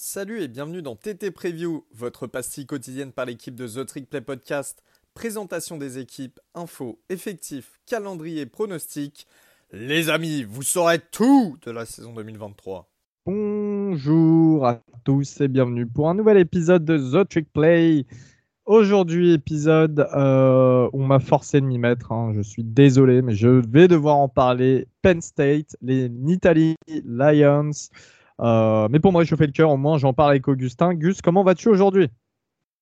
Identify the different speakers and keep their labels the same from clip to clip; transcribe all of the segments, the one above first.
Speaker 1: Salut et bienvenue dans TT Preview, votre pastille quotidienne par l'équipe de The Trick Play Podcast. Présentation des équipes, infos, effectifs, calendrier, pronostics. Les amis, vous saurez tout de la saison 2023.
Speaker 2: Bonjour à tous et bienvenue pour un nouvel épisode de The Trick Play. Aujourd'hui, épisode, euh, on m'a forcé de m'y mettre. hein. Je suis désolé, mais je vais devoir en parler. Penn State, les Nittany Lions. Euh, mais pour je fais le cœur. Au moins, j'en parle avec Augustin. Gus, comment vas-tu aujourd'hui?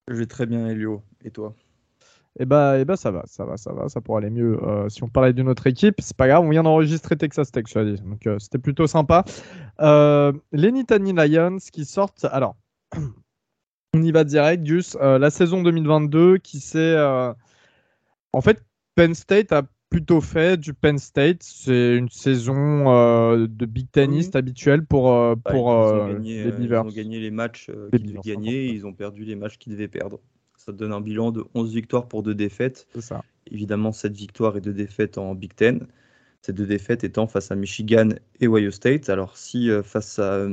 Speaker 3: Je vais très bien, Elio. Et toi?
Speaker 2: Eh bah, eh bah, ça va, ça va, ça va. Ça pourrait aller mieux euh, si on parlait d'une autre équipe. C'est pas grave. On vient d'enregistrer Texas Tech, cela dit. Donc, euh, c'était plutôt sympa. Euh, les Nittany Lions qui sortent. Alors. On y va direct, Gus. La saison 2022 qui s'est. En fait, Penn State a plutôt fait du Penn State. C'est une saison euh, de Big Tennis
Speaker 3: Oui.
Speaker 2: habituelle pour, euh,
Speaker 3: Bah,
Speaker 2: pour
Speaker 3: ils, ont
Speaker 2: euh,
Speaker 3: gagné,
Speaker 2: les
Speaker 3: euh, ils
Speaker 2: Beavers.
Speaker 3: ont gagné les matchs qu'ils devaient gagner, et ils ont perdu les matchs qu'ils devaient perdre. Ça donne un bilan de 11 victoires pour 2 défaites.
Speaker 2: Ça.
Speaker 3: Évidemment, 7 victoires et 2 défaites en Big Ten. Ces deux défaites étant face à Michigan et Ohio State. Alors, si face à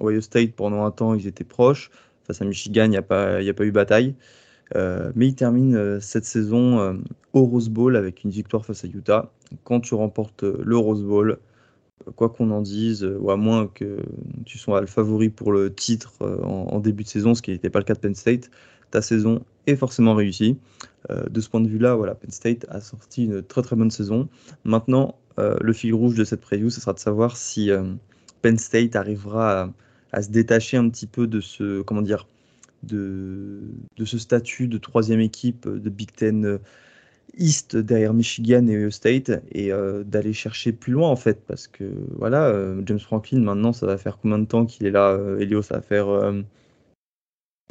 Speaker 3: Ohio State, pendant un temps, ils étaient proches, face à Michigan, il n'y a, pas- il n'y a pas eu bataille. Euh, mais ils terminent euh, cette saison euh, au Rose Bowl avec une victoire face à Utah. Quand tu remportes le Rose Bowl, quoi qu'on en dise, ou à moins que tu sois le favori pour le titre en, début de saison, ce qui n'était pas le cas de Penn State, ta saison est forcément réussie. De ce point de vue-là, voilà, Penn State a sorti une très très bonne saison. Maintenant, le fil rouge de cette preview, ce sera de savoir si Penn State arrivera à, à se détacher un petit peu de ce, comment dire, de, de ce statut de troisième équipe de Big Ten euh, East derrière Michigan et Ohio State et euh, d'aller chercher plus loin en fait parce que voilà euh, James Franklin maintenant ça va faire combien de temps qu'il est là euh, Elio? Ça va faire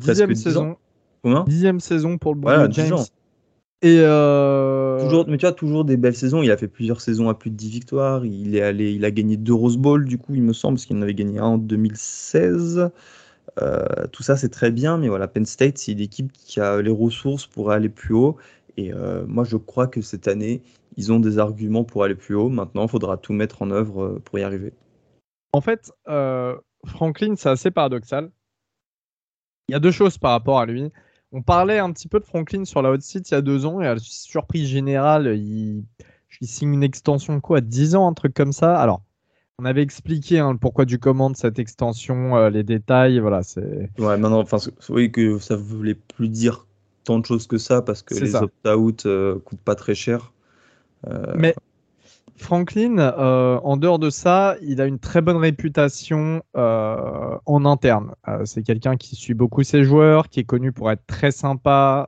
Speaker 2: Dixième
Speaker 3: 10
Speaker 2: saison.
Speaker 3: ans combien?
Speaker 2: Dixième saison pour le
Speaker 3: Voilà,
Speaker 2: de
Speaker 3: 10
Speaker 2: James.
Speaker 3: ans.
Speaker 2: Et
Speaker 3: Toujours, mais tu vois, toujours des belles saisons. Il a fait plusieurs saisons à plus de 10 victoires. Il est allé, il a gagné deux Rose Bowl, du coup, il me semble, parce qu'il en avait gagné un en 2016. Euh, tout ça, c'est très bien, mais voilà, Penn State, c'est une équipe qui a les ressources pour aller plus haut. Et euh, moi, je crois que cette année, ils ont des arguments pour aller plus haut. Maintenant, il faudra tout mettre en œuvre euh, pour y arriver.
Speaker 2: En fait, Franklin, c'est assez paradoxal. Il y a deux choses par rapport à lui. On parlait un petit peu de Franklin sur la hot seat il y a deux ans et à la surprise générale, il, il signe une extension quoi, à 10 ans, un truc comme ça. Alors, on avait expliqué hein, le pourquoi du comment de cette extension, euh, les détails, voilà, c'est
Speaker 3: Ouais, maintenant, enfin, voyez que ça voulait plus dire tant de choses que ça parce que les opt-out euh, coûtent pas très cher. Euh,
Speaker 2: Mais Franklin, euh, en dehors de ça, il a une très bonne réputation en interne. C'est quelqu'un qui suit beaucoup ses joueurs, qui est connu pour être très sympa,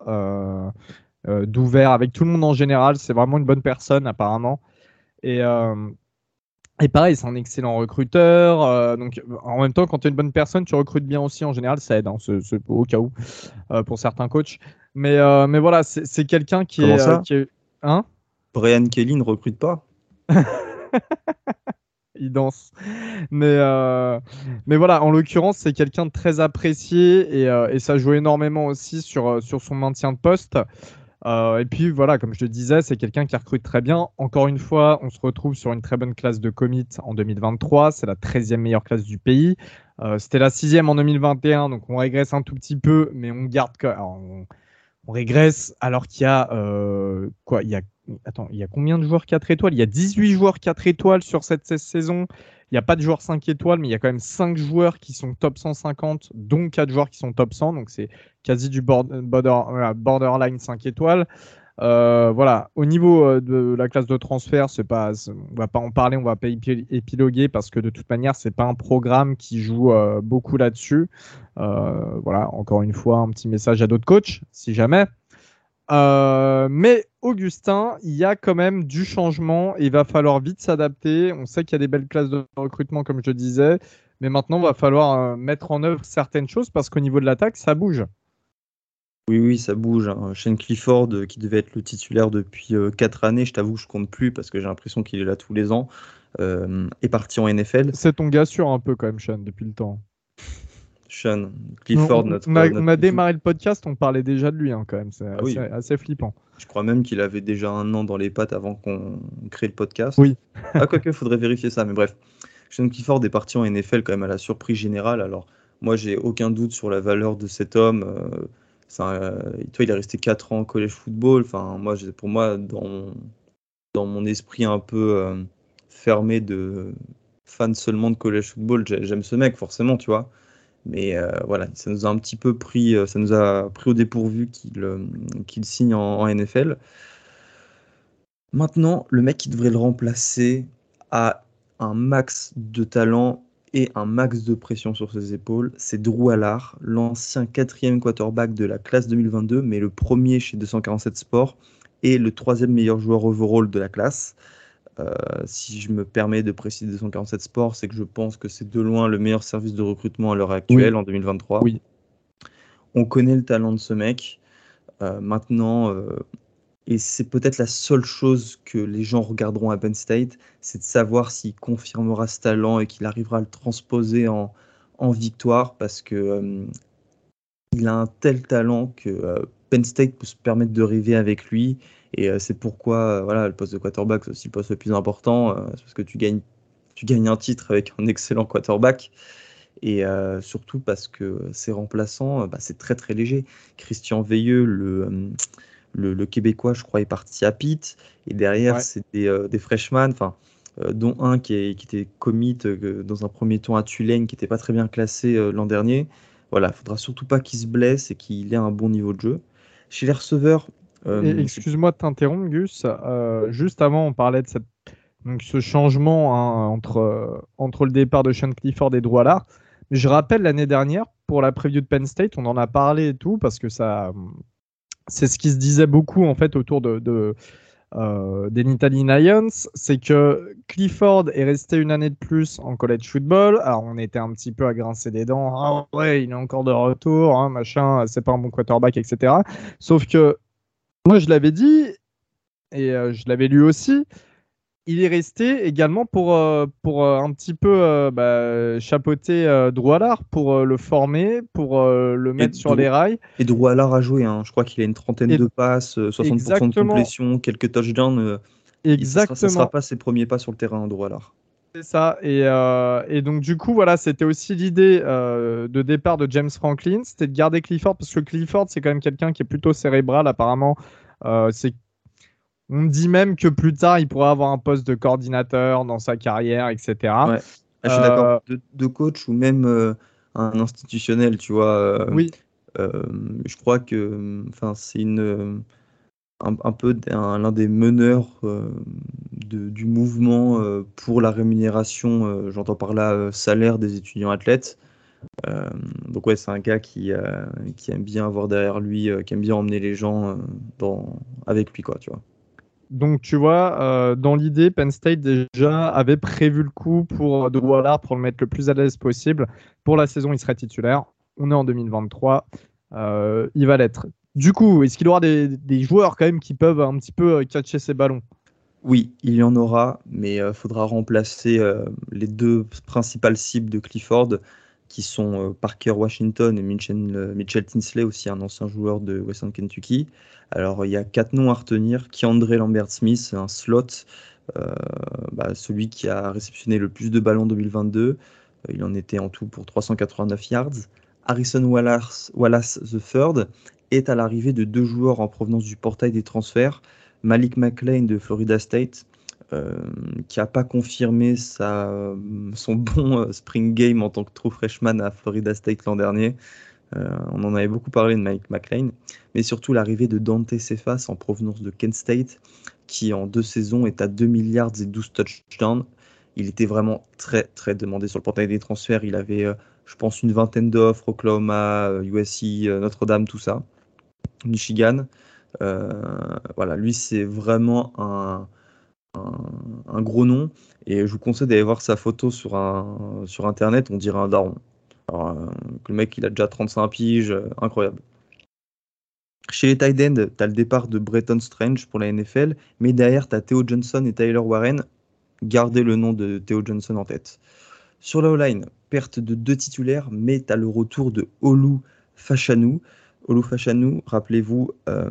Speaker 2: d'ouvert avec tout le monde en général. C'est vraiment une bonne personne apparemment. Et, et pareil, c'est un excellent recruteur. euh, donc, en même temps, quand tu es une bonne personne, tu recrutes bien aussi en général. Ça aide, hein, ce- ce- au cas où, euh, pour certains coachs. Mais, euh, mais voilà, c'est quelqu'un qui
Speaker 3: Comment
Speaker 2: est,
Speaker 3: ça
Speaker 2: euh, qui est- Hein?
Speaker 3: Brian Kelly ne recrute pas?
Speaker 2: il danse. Mais, euh, mais voilà, en l'occurrence, c'est quelqu'un de très apprécié et, euh, et ça joue énormément aussi sur, euh, sur son maintien de poste. Euh, et puis voilà, comme je te disais, c'est quelqu'un qui recrute très bien. Encore une fois, on se retrouve sur une très bonne classe de commit en 2023. C'est la 13e meilleure classe du pays. Euh, C'était la 6e en 2021, donc on régresse un tout petit peu, mais on garde. alors, on, on régresse alors qu'il y a euh, quoi Il y a attends, il y a combien de joueurs 4 étoiles? Il y a 18 joueurs 4 étoiles sur cette saison. Il n'y a pas de joueurs 5 étoiles, mais il y a quand même 5 joueurs qui sont top 150, dont 4 joueurs qui sont top 100. Donc c'est quasi du border- border- borderline 5 étoiles. Euh, voilà, au niveau euh, de la classe de transfert, c'est pas, on va pas en parler, on va pas épi- épiloguer parce que de toute manière, c'est pas un programme qui joue euh, beaucoup là-dessus. Voilà, encore une fois, un petit message à d'autres coachs, si jamais. Euh, mais Augustin, il y a quand même du changement il va falloir vite s'adapter. On sait qu'il y a des belles classes de recrutement, comme je disais, mais maintenant, il va falloir euh, mettre en œuvre certaines choses parce qu'au niveau de l'attaque, ça bouge.
Speaker 3: Oui, oui, ça bouge. hein. Shane Clifford, euh, qui devait être le titulaire depuis 4 années, je t'avoue, je compte plus parce que j'ai l'impression qu'il est là tous les ans, euh, est parti en NFL.
Speaker 2: C'est ton gars sûr un peu quand même, Sean, depuis le temps.
Speaker 3: Sean Clifford,
Speaker 2: on,
Speaker 3: notre.
Speaker 2: on a,
Speaker 3: notre-
Speaker 2: on a démarré le podcast, on parlait déjà de lui hein, quand même. C'est
Speaker 3: Ah oui.
Speaker 2: assez, flippant.
Speaker 3: Je crois même qu'il avait déjà un an dans les pattes avant qu'on crée le podcast.
Speaker 2: Oui.
Speaker 3: ah, quoique, il faudrait vérifier ça, mais bref. Sean Clifford est parti en NFL quand même à la surprise générale. Alors, moi, j'ai aucun doute sur la valeur de cet homme. toi, il est resté 4 ans au collège football. Enfin, moi, pour moi, dans, dans mon esprit un peu fermé de fan seulement de collège football, j'aime ce mec, forcément, tu vois. Mais voilà, ça nous a un petit peu pris, ça nous a pris au dépourvu qu'il signe en, en, NFL. Maintenant, le mec qui devrait le remplacer a un max de talent et un max de pression sur ses épaules. C'est Drew Allard, l'ancien quatrième quarterback de la classe 2022, mais le premier chez 247 Sports et le troisième meilleur joueur overall de la classe. Euh, si je me permets de préciser 247 Sports, c'est que je pense que c'est de loin le meilleur service de recrutement à l'heure actuelle, en 2023.
Speaker 2: Oui.
Speaker 3: On connaît le talent de ce mec. Euh, maintenant, euh, et c'est peut-être la seule chose que les gens regarderont à Penn State, c'est de savoir s'il confirmera ce talent et qu'il arrivera à le transposer en, en victoire, parce que euh, il a un tel talent que euh, Penn State peut se permettre de rêver avec lui. Et euh, c'est pourquoi voilà, le poste de quarterback, c'est aussi le poste le plus important, c'est parce que tu gagnes, tu gagnes un titre avec un excellent quarterback. Et surtout parce que ses remplaçants, bah, c'est très très léger. Christian Veilleux, le le, Québécois, je crois, est parti à Pitt. Et derrière, c'est des, euh, des freshmen, enfin, euh, dont un qui, est, qui était commit euh, dans un premier temps à Tulane, qui n'était pas très bien classé l'an dernier. Voilà, il faudra surtout pas qu'il se blesse et qu'il ait un bon niveau de jeu. Chez les receveurs.
Speaker 2: Excuse-moi de t'interrompre, Gus. juste avant, on parlait de cette, donc, ce changement hein, entre, entre le départ de Sean Clifford et. Mais je rappelle l'année dernière, pour la preview de Penn State, on en a parlé et tout, parce que ça, c'est ce qui se disait beaucoup en fait autour de, euh, des Nittany Lions, c'est que Clifford est resté une année de plus en college football. Alors on était un petit peu à grincer des dents. Ah ouais, il est encore de retour, hein, machin, c'est pas un bon quarterback, etc. Sauf que moi je l'avais dit et euh, je l'avais lu aussi il est resté également pour, euh, pour euh, un petit peu bah, chapeauter Droualard, pour le former, pour le mettre sur les rails.
Speaker 3: Et Droualard a joué, hein. je crois qu'il a une trentaine de passes, 60% de complétion, quelques touchdowns.
Speaker 2: Exactement.
Speaker 3: Ce ne sera, pas ses premiers pas sur le terrain, Droualard.
Speaker 2: C'est ça. Et, et, donc, du coup, voilà, c'était aussi l'idée de départ de James Franklin, c'était de garder Clifford, parce que Clifford, c'est quand même quelqu'un qui est plutôt cérébral, apparemment. c'est on dit même que plus tard, il pourrait avoir un poste de coordinateur dans sa carrière, etc.
Speaker 3: Ouais. Ah, je suis d'accord. Euh, de, coach ou même euh, un institutionnel, tu vois. Euh,
Speaker 2: oui.
Speaker 3: je crois que c'est une un, peu l'un des meneurs du mouvement pour la rémunération, j'entends par là salaire des étudiants athlètes. donc ouais, c'est un gars qui, qui aime bien avoir derrière lui, qui aime bien emmener les gens avec lui, quoi, tu vois.
Speaker 2: Donc, tu vois, euh, dans l'idée, Penn State déjà avait prévu le coup pour De Wallard pour le mettre le plus à l'aise possible. Pour la saison, il serait titulaire. On est en 2023. Euh, il va l'être. Du coup, est-ce qu'il aura des, joueurs quand même qui peuvent un petit peu euh, catcher ces ballons?
Speaker 3: Oui, il y en aura, mais il faudra remplacer les deux principales cibles de Clifford qui sont Parker Washington et Mitchell, Tinsley, aussi un ancien joueur de Western Kentucky. Alors, il y a quatre noms à retenir. André Lambert-Smith, un slot, euh, bah, celui qui a réceptionné le plus de ballons en 2022. Euh, il en était en tout pour 389 yards. Harrison Wallace, Wallace III est à l'arrivée de deux joueurs en provenance du portail des transferts. Malik McLean de Florida State, euh, qui n'a pas confirmé sa, son bon spring game en tant que true freshman à Florida State l'an dernier. Euh, on en avait beaucoup parlé de Mike McLean, mais surtout l'arrivée de Dante Cephas en provenance de Kent State, qui en deux saisons est à 2 milliards et 12 touchdowns. Il était vraiment très très demandé sur le portail des transferts. Il avait, euh, je pense, une vingtaine d'offres, Oklahoma, USC, euh, Notre-Dame, tout ça, Michigan. voilà, lui c'est vraiment un, gros nom et je vous conseille d'aller voir sa photo sur, internet, on dirait un daron. Euh, le mec, il a déjà 35 piges, euh, incroyable. Chez les tight ends, tu as le départ de Bretton Strange pour la NFL, mais derrière, tu as Theo Johnson et Tyler Warren. Gardez le nom de Theo Johnson en tête. Sur la O-line, perte de deux titulaires, mais tu as le retour de Olu Fachanou. Olu Fachanou, rappelez-vous, euh,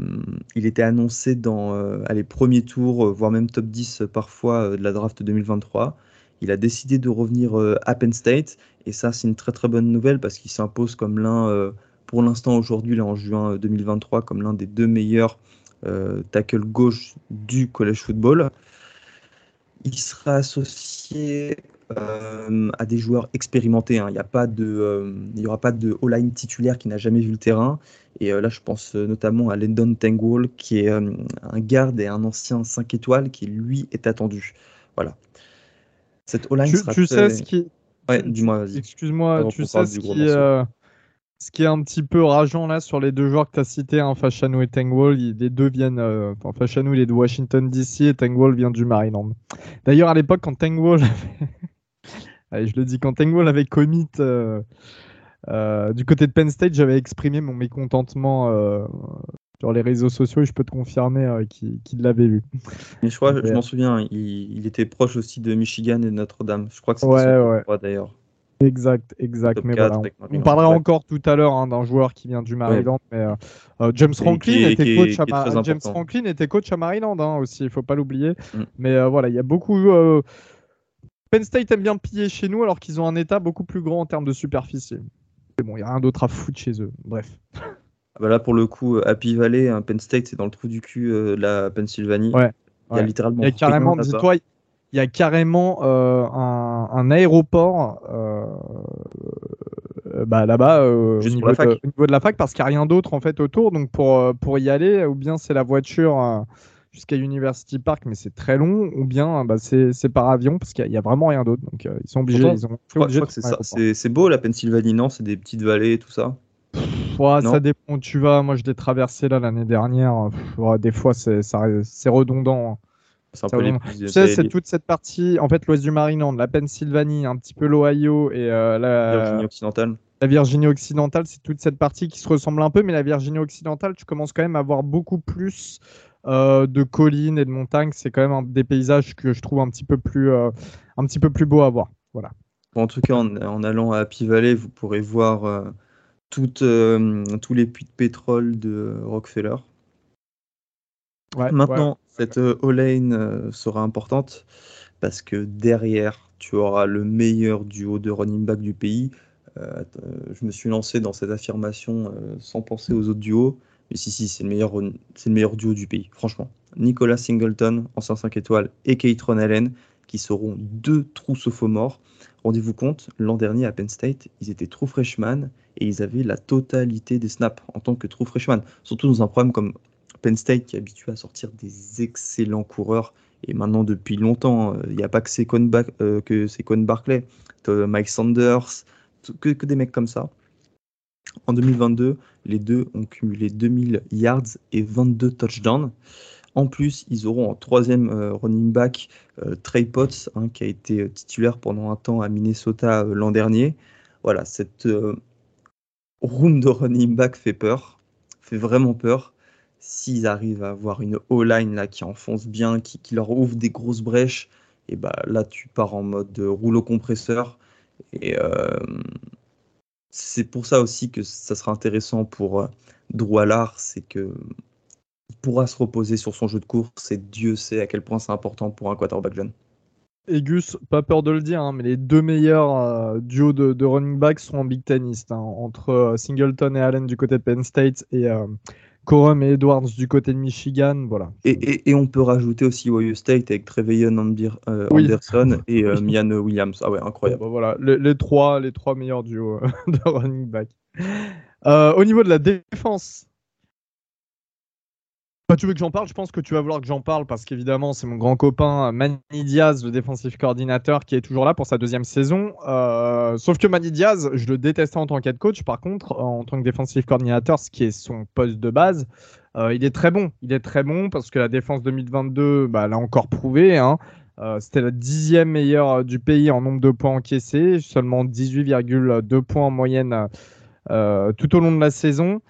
Speaker 3: il était annoncé dans les premiers tours, voire même top 10 parfois de la draft 2023. Il a décidé de revenir à Penn State Et ça, c'est une très très bonne nouvelle parce qu'il s'impose comme l'un, pour l'instant aujourd'hui, là en juin 2023, comme l'un des deux meilleurs tackle gauche du college football. Il sera associé euh, à des joueurs expérimentés. Hein. Il n'y pas de, euh, il aura pas de all-line titulaire qui n'a jamais vu le terrain. Et euh, là, je pense notamment à Lendon Tangwall, qui est un garde et un ancien 5 étoiles qui, lui, est attendu. Voilà.
Speaker 2: Cette all-line tu, tu sais ce qui.
Speaker 3: Ouais, dis-moi, vas-y.
Speaker 2: Excuse-moi, tu sais ce qui, ce qui est un petit peu rageant là sur les deux joueurs que tu as cités, hein, Fashanu et Tangwall, les deux viennent, enfin Fashanu il est de Washington DC et Tangwall vient du Maryland. D'ailleurs à l'époque quand Tangwall je le dis, quand Tengwall avait commit euh, euh, du côté de Penn State, j'avais exprimé mon mécontentement euh, sur les réseaux sociaux et je peux te confirmer qu'il l'avait vu.
Speaker 3: Mais je crois, je, m'en souviens, il, était proche aussi de Michigan et de Notre-Dame. Je crois que c'était
Speaker 2: ouais,
Speaker 3: ouais. d'ailleurs.
Speaker 2: Exact, exact. Mais on, parlera encore tout à l'heure hein, d'un joueur qui vient du Maryland. Mais, James, Franklin, était coach à James Franklin était coach à Maryland hein, aussi, il ne faut pas l'oublier. Mm. Mais voilà, il y a beaucoup. Penn State aime bien piller chez nous alors qu'ils ont un état beaucoup plus grand en termes de superficie. Mais bon, il n'y a rien d'autre à foutre chez eux. Bref.
Speaker 3: Ah bah là, pour le coup, Happy Valley, hein, Penn State, c'est dans le trou du cul euh, de la Pennsylvanie.
Speaker 2: Ouais.
Speaker 3: Il y a littéralement.
Speaker 2: Il y a carrément, dis-toi, il y a carrément euh, un, aéroport euh, bah, là-bas au, niveau de, la fac parce qu'il n'y a rien d'autre en fait autour. Donc pour, pour y aller, ou bien c'est la voiture jusqu'à University Park, mais c'est très long, ou bien bah, c'est par avion, parce qu'il n'y a, vraiment rien d'autre. Donc euh, ils sont obligés.
Speaker 3: c'est beau la Pennsylvanie, non? C'est des petites vallées et tout ça?
Speaker 2: Ça dépend où tu vas. Moi, je l'ai traversé là l'année dernière. des fois, c'est redondant.
Speaker 3: Hein. Un
Speaker 2: tu sais, c'est toute cette partie, en fait, l'ouest du Maryland, la Pennsylvanie, un petit peu l'Ohio et euh, la
Speaker 3: Virginie occidentale.
Speaker 2: La Virginie occidentale, c'est toute cette partie qui se ressemble un peu, mais la Virginie occidentale, tu commences quand même à voir beaucoup plus euh, de collines et de montagnes. C'est quand même des paysages que je trouve un petit peu plus, euh, un petit peu plus beau à voir. Voilà.
Speaker 3: en tout cas, en, allant à Happy Valley, vous pourrez voir euh, tous les puits de pétrole de Rockefeller. Maintenant, cette O-lane sera importante parce que derrière, tu auras le meilleur duo de running back du pays. je me suis lancé dans cette affirmation sans penser aux autres duos. Mais si, si, c'est le, meilleur, duo du pays, franchement. Nicolas Singleton, ancien 5 étoiles, et Keitron Allen, qui seront deux trous sophomores. Rendez-vous compte, l'an dernier à Penn State, ils étaient true freshman et ils avaient la totalité des snaps en tant que true freshman. Surtout dans un programme comme Penn State qui est habitué à sortir des excellents coureurs. Et maintenant, depuis longtemps, euh, il n'y a pas que c'est euh, que Barclay, Mike Sanders, que des mecs comme ça. En 2022, les deux ont cumulé 2000 yards et 22 touchdowns. En plus, ils auront en troisième euh, running back euh, Trey Potts, hein, qui a été euh, titulaire pendant un temps à Minnesota l'an dernier. Voilà, cette room de running back fait peur, fait vraiment peur. S'ils arrivent à avoir une O-line qui enfonce bien, qui, leur ouvre des grosses brèches, et bah là tu pars en mode rouleau compresseur. Et c'est pour ça aussi que ça sera intéressant pour euh, Drew c'est que il pourra se reposer sur son jeu de course et Dieu sait à quel point c'est important pour un quarterback jeune.
Speaker 2: Et Gus, pas peur de le dire, hein, mais les deux meilleurs euh, duos de, running back sont en Big Tenist, hein, entre euh, Singleton et Allen du côté de Penn State et Corum et Edwards du côté de Michigan, voilà.
Speaker 3: Et, on peut rajouter aussi Ohio State avec Trevelyan euh, Anderson et euh, Mian Williams. Ah ouais, incroyable.
Speaker 2: Voilà, les, trois, les trois meilleurs duos euh, de running back. au niveau de la défense, bah, tu veux que j'en parle? Je pense que tu vas vouloir que j'en parle parce qu'évidemment, c'est mon grand copain Manny Diaz, le défensif coordinateur, qui est toujours là pour sa deuxième saison. Euh, sauf que Manny Diaz, je le détestais en tant qu'head coach. Par contre, en tant que défensif coordinateur, ce qui est son poste de base, euh, il est très bon. Il est très bon parce que la défense 2022 bah, l'a encore prouvé. Hein. Euh, c'était la dixième meilleure du pays en nombre de points encaissés, seulement 18,2 points en moyenne tout au long de la saison.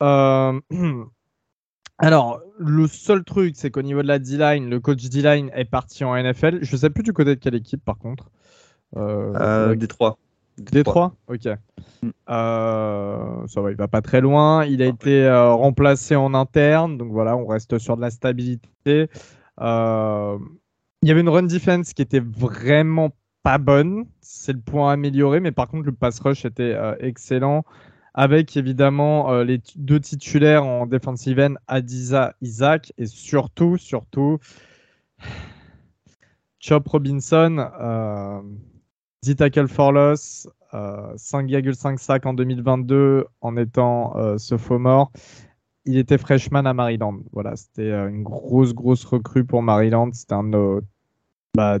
Speaker 2: Alors, le seul truc, c'est qu'au niveau de la D-line, le coach D-line est parti en NFL. Je ne sais plus du côté de quelle équipe, par contre.
Speaker 3: Euh, euh Détroit.
Speaker 2: Détroit Ok. Mm. Euh, ça va, il va pas très loin. Il a été euh, remplacé en interne, donc voilà, on reste sur de la stabilité. il y avait une run defense qui était vraiment pas bonne. C'est le point amélioré, mais par contre, le pass rush était excellent. Avec évidemment les deux titulaires en defensive end, Adiza, Isaac, et surtout, surtout, Chop Robinson, 10 tackles for loss, 5,5 sacs en 2022 en étant ce faux mort il était freshman à Maryland. Voilà, c'était euh, une grosse, grosse recrue pour Maryland. C'était bah,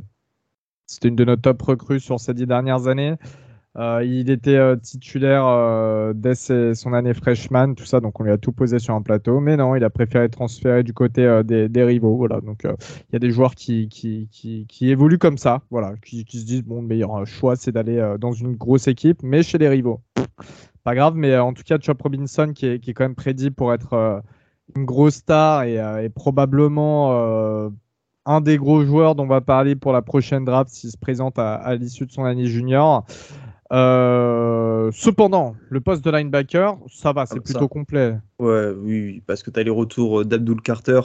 Speaker 2: c'était une de nos top recrues sur ces dix dernières années. Euh, il était euh, titulaire dès son année freshman, tout ça, donc on lui a tout posé sur un plateau. Mais non, il a préféré transférer du côté des, rivaux. Voilà, donc il y a des joueurs qui, qui, qui, évoluent comme ça, voilà, qui, se disent bon, le meilleur choix c'est d'aller dans une grosse équipe, mais chez les rivaux pas grave, mais euh, en tout cas, Chop Robinson qui est, qui est quand même prédit pour être euh, une grosse star et, euh, probablement un des gros joueurs dont on va parler pour la prochaine draft s'il se présente à, l'issue de son année junior. Cependant, le poste de linebacker, ça va, c'est ah, plutôt complet.
Speaker 3: Ouais, oui, parce que tu as les retours d'Abdul Carter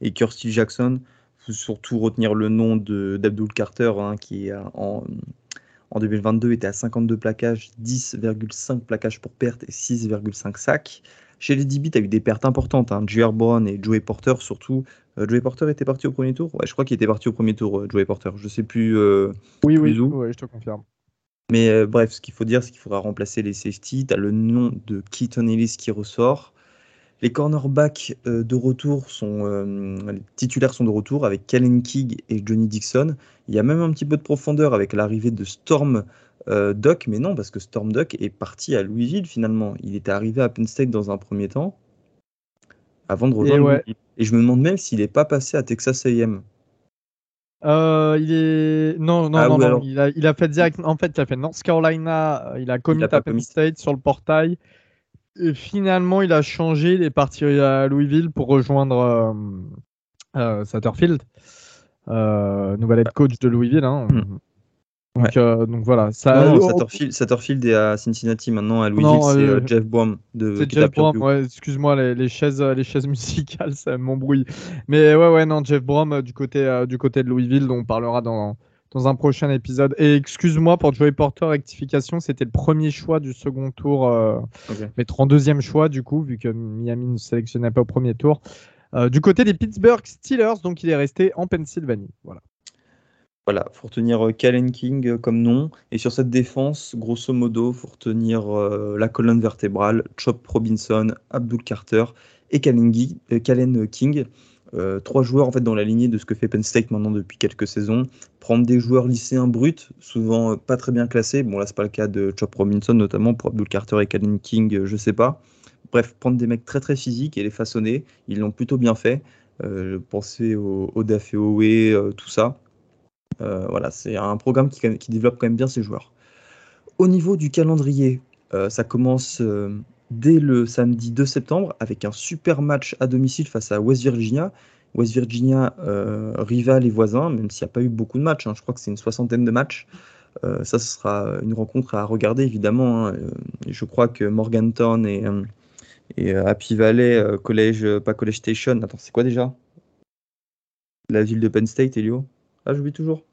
Speaker 3: et Kirsty Jackson. Il faut surtout retenir le nom d'Abdul Carter hein, qui est en, en 2022 était à 52 plaquages, 10,5 plaquages pour perte et 6,5 sacs. Chez les DB, tu as eu des pertes importantes. Hein. J.R. Brown et Joey Porter, surtout. Euh, Joey Porter était parti au premier tour? Ouais, je crois qu'il était parti au premier tour, euh, Joey Porter. Je sais plus. Euh,
Speaker 2: oui, oui, où. je te confirme.
Speaker 3: Mais bref, ce qu'il faut dire, c'est qu'il faudra remplacer les safety. Tu as le nom de Keaton Ellis qui ressort. Les cornerbacks euh, de retour sont, euh, les titulaires sont de retour avec Kellen King et Johnny Dixon. Il y a même un petit peu de profondeur avec l'arrivée de Storm euh, Duck, mais non, parce que Storm Duck est parti à Louisville finalement. Il était arrivé à Penn State dans un premier temps, avant de rejoindre et, et je me demande même s'il n'est pas passé à Texas A&M.
Speaker 2: Il est non non ah non, Il, a, il, a, fait direct en fait il a fait North Carolina il a commis à Penn State sur le portail et finalement, il a changé, il est parti à Louisville pour rejoindre euh, euh, Satterfield, euh, nouvel head coach de Louisville. Hein. Hmm. Donc, donc, voilà.
Speaker 3: Ça, non, Satterfield, est à Cincinnati maintenant. À Louisville, c'est Jeff Baum.
Speaker 2: C'est Jeff ouais, excuse-moi, les, les, chaises, les chaises musicales, ça m'embrouille. Mais ouais, ouais, non, Jeff Baum du côté, du côté de Louisville, dont on parlera dans, dans un prochain épisode. Et excuse-moi pour Joey Porter, rectification, c'était le premier choix du second tour, euh, mais 32e choix du coup, vu que Miami ne sélectionnait pas au premier tour. Euh, du côté des Pittsburgh Steelers, donc il est resté en Pennsylvanie. Voilà.
Speaker 3: Voilà, faut retenir euh, Kalen King comme nom. Et sur cette défense, grosso modo, faut retenir la colonne vertébrale, Chop Robinson, Abdul Carter et Kalen King. Euh, trois joueurs en dans la lignée de ce que fait Penn State maintenant depuis quelques saisons. Prendre des joueurs lycéens bruts, souvent euh, pas très bien classés. Bon là c'est pas le cas de Chop Robinson notamment pour Abdul Carter et Kalin King, euh, je sais pas. Bref, prendre des mecs très très physiques et les façonner, ils l'ont plutôt bien fait. Euh, pensez au, au tout ça. Voilà, c'est un programme qui, développe quand même bien ses joueurs. Au niveau du calendrier, ça commence dès le samedi 2 septembre avec un super match à domicile face à West Virginia. West Virginia, euh, rival et voisin, même s'il n'y a pas eu beaucoup de matchs, hein. je crois que c'est une soixantaine de matchs. Euh, ça, ce sera une rencontre à regarder évidemment. Hein. Euh, je crois que Morgantown et, Happy Valley, pas College Station, attends, c'est quoi déjà? La ville de Penn State, Elio? Ah, j'oublie toujours.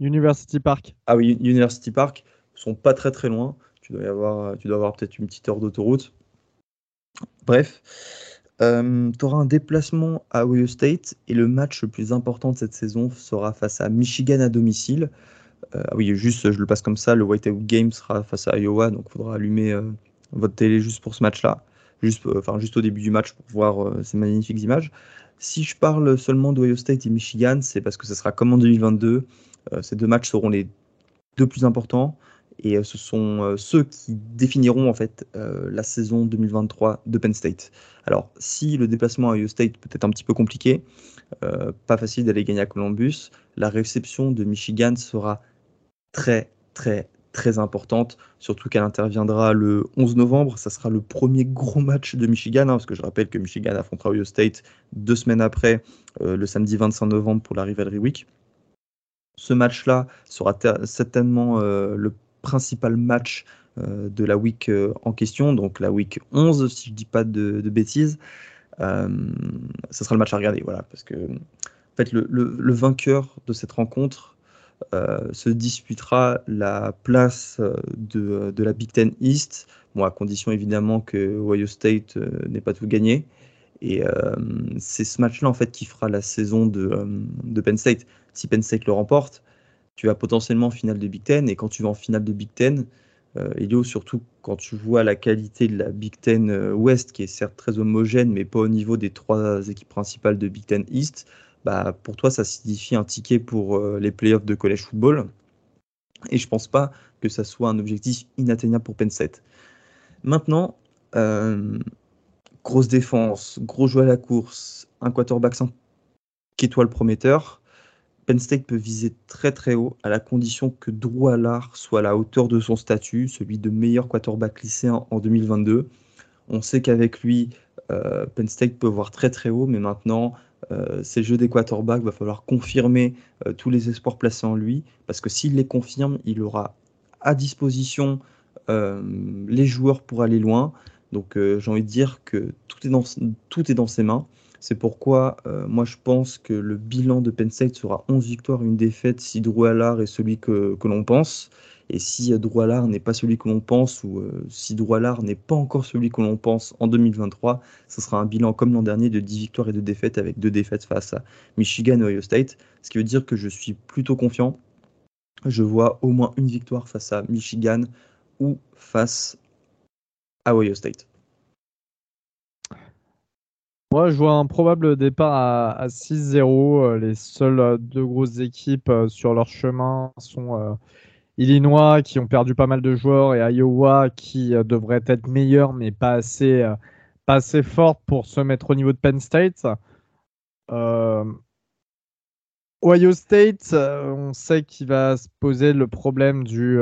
Speaker 2: University Park.
Speaker 3: Ah oui, University Park, sont pas très très loin tu dois, avoir, tu dois avoir peut-être une petite heure d'autoroute. Bref, euh, tu auras un déplacement à Ohio State et le match le plus important de cette saison sera face à Michigan à domicile. Euh, ah oui, juste, je le passe comme ça, le Whiteout Game sera face à Iowa, donc il faudra allumer euh, votre télé juste pour ce match-là, juste, enfin, juste au début du match pour voir ces magnifiques images. Si je parle seulement d'Ohio State et Michigan, c'est parce que ce sera comme en 2022. Ces deux matchs seront les deux plus importants et euh, ce sont euh, ceux qui définiront en fait euh, la saison 2023 de Penn State. Alors, si le déplacement à Ohio State peut être un petit peu compliqué, pas facile d'aller gagner à Columbus, la réception de Michigan sera très très très importante, surtout qu'elle interviendra le 11 novembre. Ça sera le premier gros match de Michigan, hein, parce que je rappelle que Michigan affrontera Ohio State deux semaines après, le samedi 25 novembre pour la Rivalry Week. Ce match-là sera certainement le principal match euh, de la week euh, en question, donc la week 11, si je dis pas de, bêtises. Euh, ce sera le match à regarder, voilà, parce que en fait, le, vainqueur de cette rencontre se disputera la place de, de, la Big Ten East, bon, à condition évidemment que Ohio State n'ait pas tout gagné. Et c'est ce match-là en fait qui fera la saison de, de Penn State. Si Penn State le remporte, tu vas potentiellement en finale de Big Ten. Et quand tu vas en finale de Big Ten, euh, Elio, surtout quand tu vois la qualité de la Big Ten euh, West, qui est certes très homogène, mais pas au niveau des trois équipes principales de Big Ten East, bah, pour toi, ça signifie un ticket pour euh, les playoffs de college football. Et je pense pas que ça soit un objectif inatteignable pour Penn State. Maintenant, grosse défense, gros jeu à la course, un quarterback 5 étoile prometteur. Penn State peut viser très très haut à la condition que Drew soit à la hauteur de son statut, celui de meilleur quarterback lycéen en 2022. On sait qu'avec lui, euh, Penn State peut voir très très haut, mais maintenant, euh, c'est le jeu des quarterbacks, va falloir confirmer euh, tous les espoirs placés en lui, parce que s'il les confirme, il aura à disposition les joueurs pour aller loin. Donc j'ai envie de dire que tout est dans, tout est dans ses mains. C'est pourquoi euh, moi je pense que le bilan de Penn State sera 11 victoires, une défaite si Drew est celui que, l'on pense. Et si Drew Allard n'est pas celui que l'on pense, ou euh, si Drew n'est pas encore celui que l'on pense en 2023, ce sera un bilan comme l'an dernier de 10 victoires et 2 défaites, avec deux défaites face à Michigan et Ohio State. Ce qui veut dire que je suis plutôt confiant. Je vois au moins une victoire face à Michigan ou face à Ohio State.
Speaker 2: Moi, je vois un probable départ à, 6-0. Euh, les seules euh, deux grosses équipes euh, sur leur chemin sont Illinois, qui ont perdu pas mal de joueurs, et Iowa, qui devrait être meilleur, mais pas assez, pas assez forte pour se mettre au niveau de Penn State. Ohio State, on sait qu'il va se poser le problème du,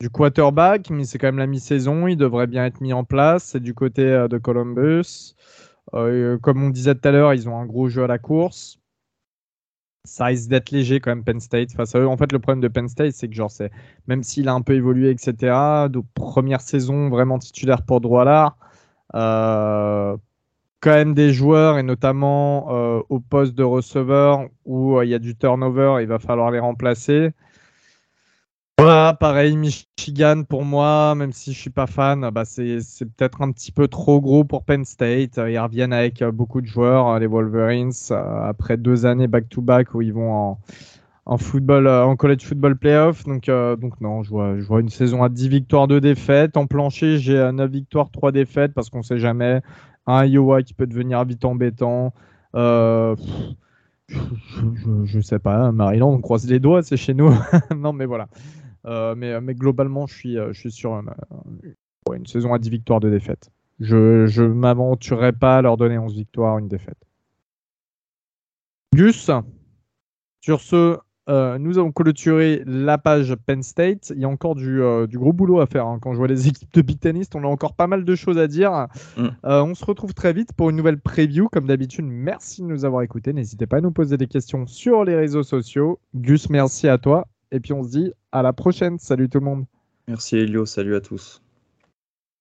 Speaker 2: du quarterback, mais c'est quand même la mi-saison, il devrait bien être mis en place. C'est du côté de Columbus. Euh, comme on disait tout à l'heure, ils ont un gros jeu à la course. Ça risque d'être léger quand même Penn State face à eux. En fait, le problème de Penn State, c'est que genre, même s'il a un peu évolué, etc. De première saison vraiment titulaire pour Droit euh, quand même des joueurs et notamment euh, au poste de receveur où il y a du turnover, il va falloir les remplacer. Voilà, pareil, Michigan pour moi, même si je suis pas fan, bah c'est, peut-être un petit peu trop gros pour Penn State. Ils reviennent avec euh, beaucoup de joueurs, euh, les Wolverines, euh, après deux années back-to-back où ils vont en, football, en college football playoff. Donc, donc non, je vois, je une saison à 10 victoires, 2 défaites. En plancher, j'ai 9 victoires, 3 défaites parce qu'on sait jamais. Un Iowa qui peut devenir vite embêtant. je, je, sais pas, Maryland, on croise les doigts, c'est chez nous. non, mais voilà. Euh, mais, mais, globalement, je suis, euh, je suis sur une, une saison à 10 victoires, de défaites. Je ne m'aventurerai pas à leur donner 11 victoires, une défaite. Gus, sur ce, euh, nous avons clôturé la page Penn State. Il y a encore du, du gros boulot à faire. Hein. Quand je vois les équipes de Big on a encore pas mal de choses à dire. Mm. on se retrouve très vite pour une nouvelle preview. Comme d'habitude, merci de nous avoir écoutés. N'hésitez pas à nous poser des questions sur les réseaux sociaux. Gus, merci à toi. Et puis on se dit à la prochaine. Salut tout le monde.
Speaker 3: Merci Elio, salut à tous.